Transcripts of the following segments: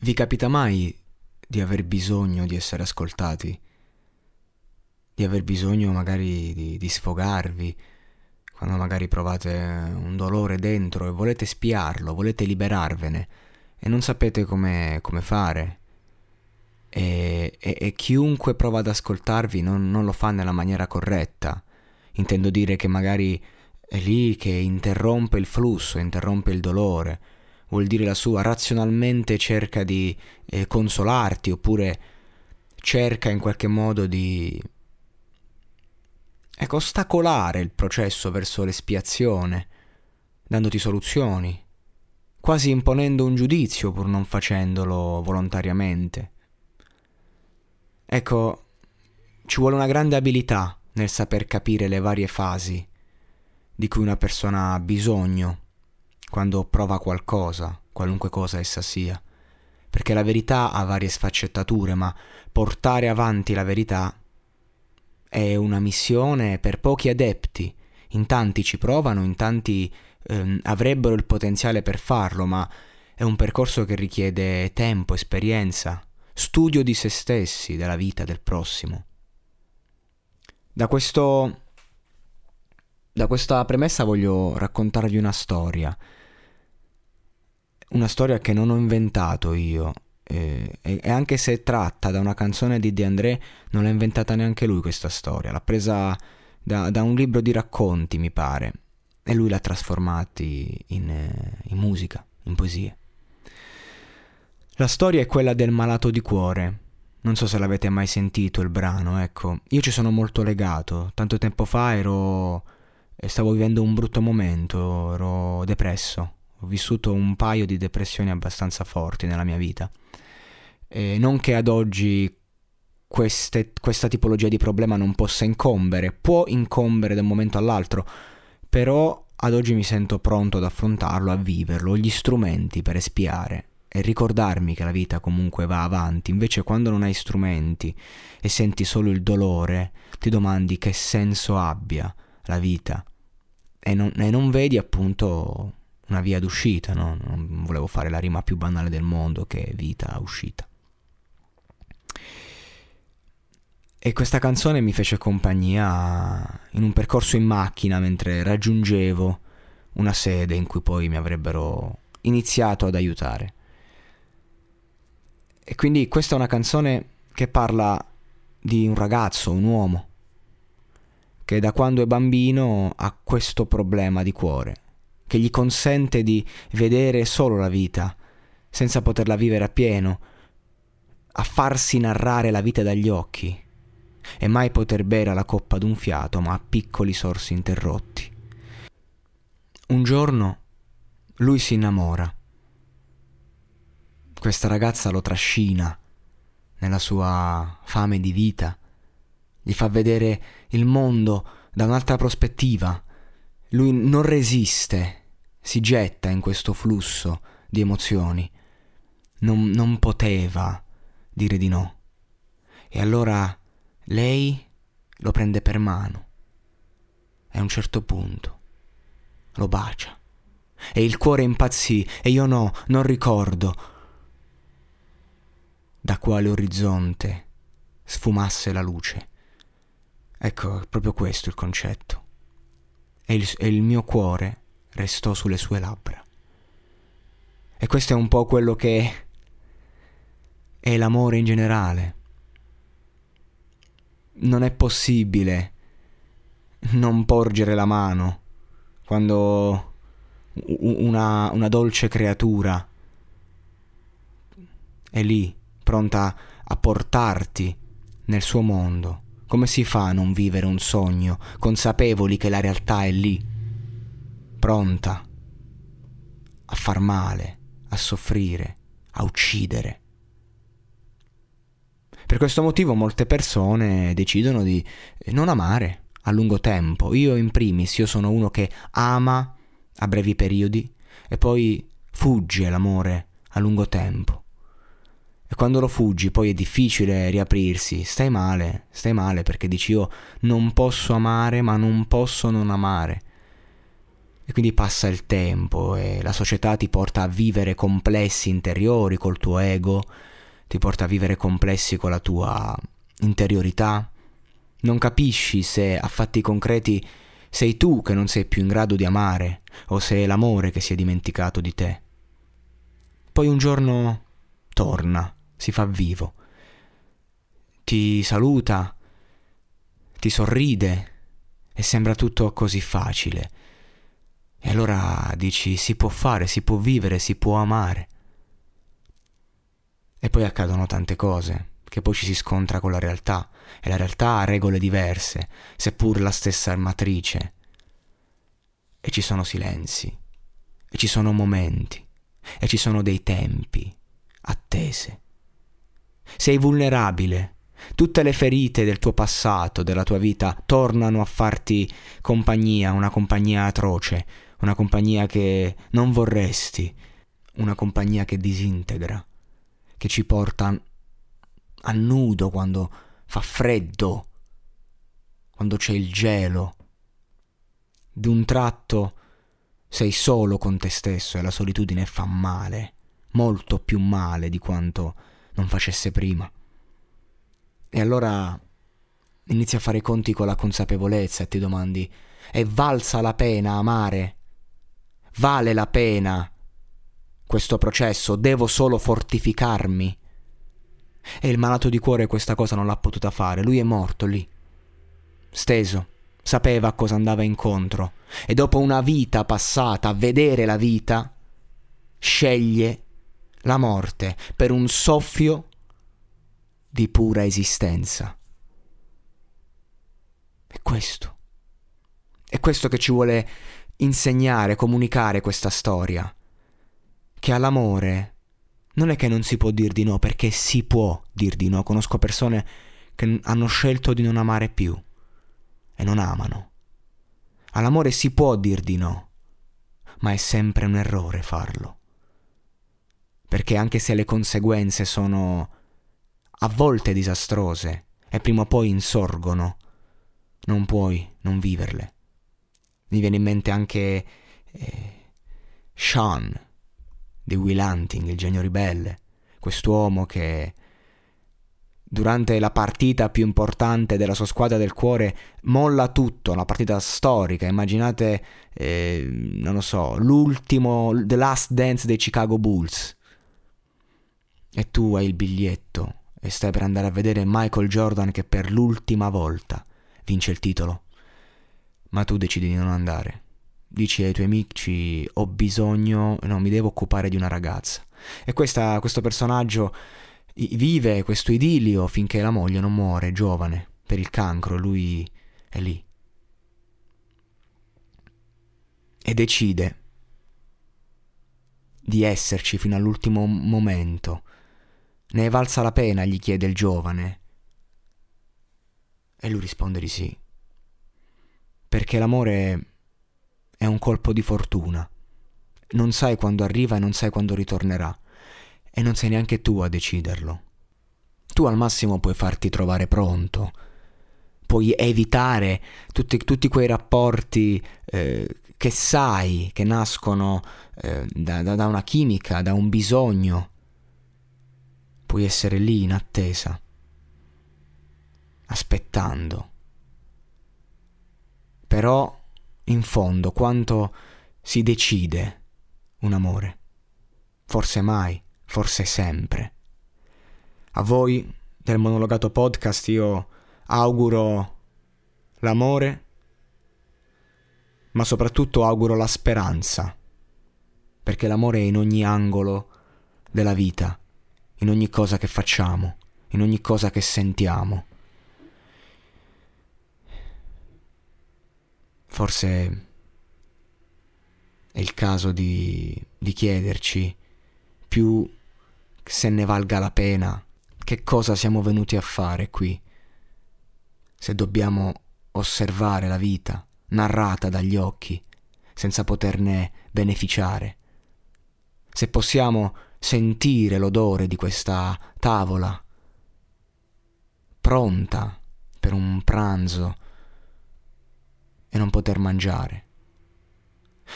Vi capita mai di aver bisogno di essere ascoltati? Di aver bisogno magari di, di sfogarvi? Quando magari provate un dolore dentro e volete spiarlo, volete liberarvene e non sapete come, come fare? E, e, e, chiunque prova ad ascoltarvi non, non lo fa nella maniera corretta. Intendo dire che magari è lì che interrompe il flusso, interrompe il dolore vuol dire la sua, razionalmente cerca di eh, consolarti oppure cerca in qualche modo di ecco, ostacolare il processo verso l'espiazione, dandoti soluzioni, quasi imponendo un giudizio pur non facendolo volontariamente. Ecco, ci vuole una grande abilità nel saper capire le varie fasi di cui una persona ha bisogno quando prova qualcosa, qualunque cosa essa sia. Perché la verità ha varie sfaccettature, ma portare avanti la verità è una missione per pochi adepti. In tanti ci provano, in tanti ehm, avrebbero il potenziale per farlo, ma è un percorso che richiede tempo, esperienza, studio di se stessi, della vita del prossimo. Da questo da questa premessa voglio raccontarvi una storia una storia che non ho inventato io. E, e, anche se è tratta da una canzone di De André, non l'ha inventata neanche lui questa storia. L'ha presa da, da un libro di racconti, mi pare. E lui l'ha trasformati in, in musica, in poesie. La storia è quella del malato di cuore. Non so se l'avete mai sentito il brano, ecco. Io ci sono molto legato. Tanto tempo fa ero. stavo vivendo un brutto momento, ero depresso ho vissuto un paio di depressioni abbastanza forti nella mia vita. E non che ad oggi queste, questa tipologia di problema non possa incombere, può incombere da un momento all'altro, però ad oggi mi sento pronto ad affrontarlo, a viverlo, ho gli strumenti per espiare e ricordarmi che la vita comunque va avanti. Invece quando non hai strumenti e senti solo il dolore, ti domandi che senso abbia la vita e non, e non vedi appunto una via d'uscita, no? non volevo fare la rima più banale del mondo che vita uscita. E questa canzone mi fece compagnia in un percorso in macchina mentre raggiungevo una sede in cui poi mi avrebbero iniziato ad aiutare. E quindi questa è una canzone che parla di un ragazzo, un uomo, che da quando è bambino ha questo problema di cuore che gli consente di vedere solo la vita, senza poterla vivere appieno, a farsi narrare la vita dagli occhi, e mai poter bere la coppa d'un fiato, ma a piccoli sorsi interrotti. Un giorno lui si innamora. Questa ragazza lo trascina nella sua fame di vita, gli fa vedere il mondo da un'altra prospettiva, lui non resiste, si getta in questo flusso di emozioni. non, non poteva dire di no. E allora lei lo prende per mano e a un certo punto lo bacia. E il cuore impazzì e io no, non ricordo da quale orizzonte sfumasse la luce. Ecco, è proprio questo il concetto. E il, e il mio cuore restò sulle sue labbra. E questo è un po' quello che è l'amore in generale. Non è possibile non porgere la mano quando una, una dolce creatura è lì, pronta a portarti nel suo mondo. Come si fa a non vivere un sogno, consapevoli che la realtà è lì, pronta a far male, a soffrire, a uccidere? Per questo motivo molte persone decidono di non amare a lungo tempo. Io in primis, io sono uno che ama a brevi periodi e poi fugge l'amore a lungo tempo. E quando lo fuggi poi è difficile riaprirsi, stai male, stai male perché dici io non posso amare ma non posso non amare. E quindi passa il tempo e la società ti porta a vivere complessi interiori col tuo ego, ti porta a vivere complessi con la tua interiorità. Non capisci se a fatti concreti sei tu che non sei più in grado di amare o se è l'amore che si è dimenticato di te. Poi un giorno torna si fa vivo, ti saluta, ti sorride e sembra tutto così facile. E allora dici si può fare, si può vivere, si può amare. E poi accadono tante cose, che poi ci si scontra con la realtà, e la realtà ha regole diverse, seppur la stessa matrice. E ci sono silenzi, e ci sono momenti, e ci sono dei tempi, attese. Sei vulnerabile. Tutte le ferite del tuo passato, della tua vita, tornano a farti compagnia, una compagnia atroce, una compagnia che non vorresti, una compagnia che disintegra, che ci porta a nudo quando fa freddo, quando c'è il gelo. D'un tratto sei solo con te stesso e la solitudine fa male, molto più male di quanto non facesse prima. E allora inizi a fare i conti con la consapevolezza e ti domandi, è valsa la pena amare? Vale la pena questo processo? Devo solo fortificarmi? E il malato di cuore questa cosa non l'ha potuta fare, lui è morto lì, steso, sapeva a cosa andava incontro e dopo una vita passata a vedere la vita, sceglie la morte per un soffio di pura esistenza. È questo. È questo che ci vuole insegnare, comunicare questa storia. Che all'amore non è che non si può dir di no, perché si può dir di no. Conosco persone che hanno scelto di non amare più e non amano. All'amore si può dir di no, ma è sempre un errore farlo perché anche se le conseguenze sono a volte disastrose e prima o poi insorgono, non puoi non viverle. Mi viene in mente anche eh, Sean di Will Hunting, il genio ribelle, quest'uomo che durante la partita più importante della sua squadra del cuore molla tutto, una partita storica, immaginate, eh, non lo so, l'ultimo, The Last Dance dei Chicago Bulls e tu hai il biglietto e stai per andare a vedere Michael Jordan che per l'ultima volta vince il titolo. Ma tu decidi di non andare. Dici ai tuoi amici ho bisogno, no, mi devo occupare di una ragazza. E questa, questo personaggio vive questo idilio finché la moglie non muore, giovane, per il cancro, lui è lì. E decide di esserci fino all'ultimo momento ne è valsa la pena? gli chiede il giovane. E lui risponde di sì. Perché l'amore è un colpo di fortuna. Non sai quando arriva e non sai quando ritornerà. e non sei neanche tu a deciderlo. Tu al massimo puoi farti trovare pronto, puoi evitare tutti, tutti quei rapporti eh, che sai che nascono eh, da, da, da una chimica, da un bisogno. Puoi essere lì in attesa, aspettando. Però, in fondo, quanto si decide un amore? Forse mai, forse sempre. A voi del monologato podcast io auguro l'amore ma soprattutto auguro la speranza, perché l'amore è in ogni angolo della vita, in ogni cosa che facciamo, in ogni cosa che sentiamo. Forse è il caso di, di chiederci più se ne valga la pena, che cosa siamo venuti a fare qui, se dobbiamo osservare la vita narrata dagli occhi, senza poterne beneficiare. Se possiamo sentire l'odore di questa tavola, pronta per un pranzo e non poter mangiare.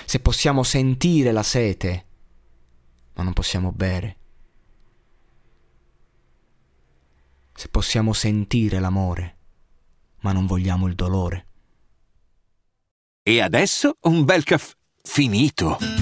Se possiamo sentire la sete, ma non possiamo bere. Se possiamo sentire l'amore, ma non vogliamo il dolore. E adesso un bel caffè finito.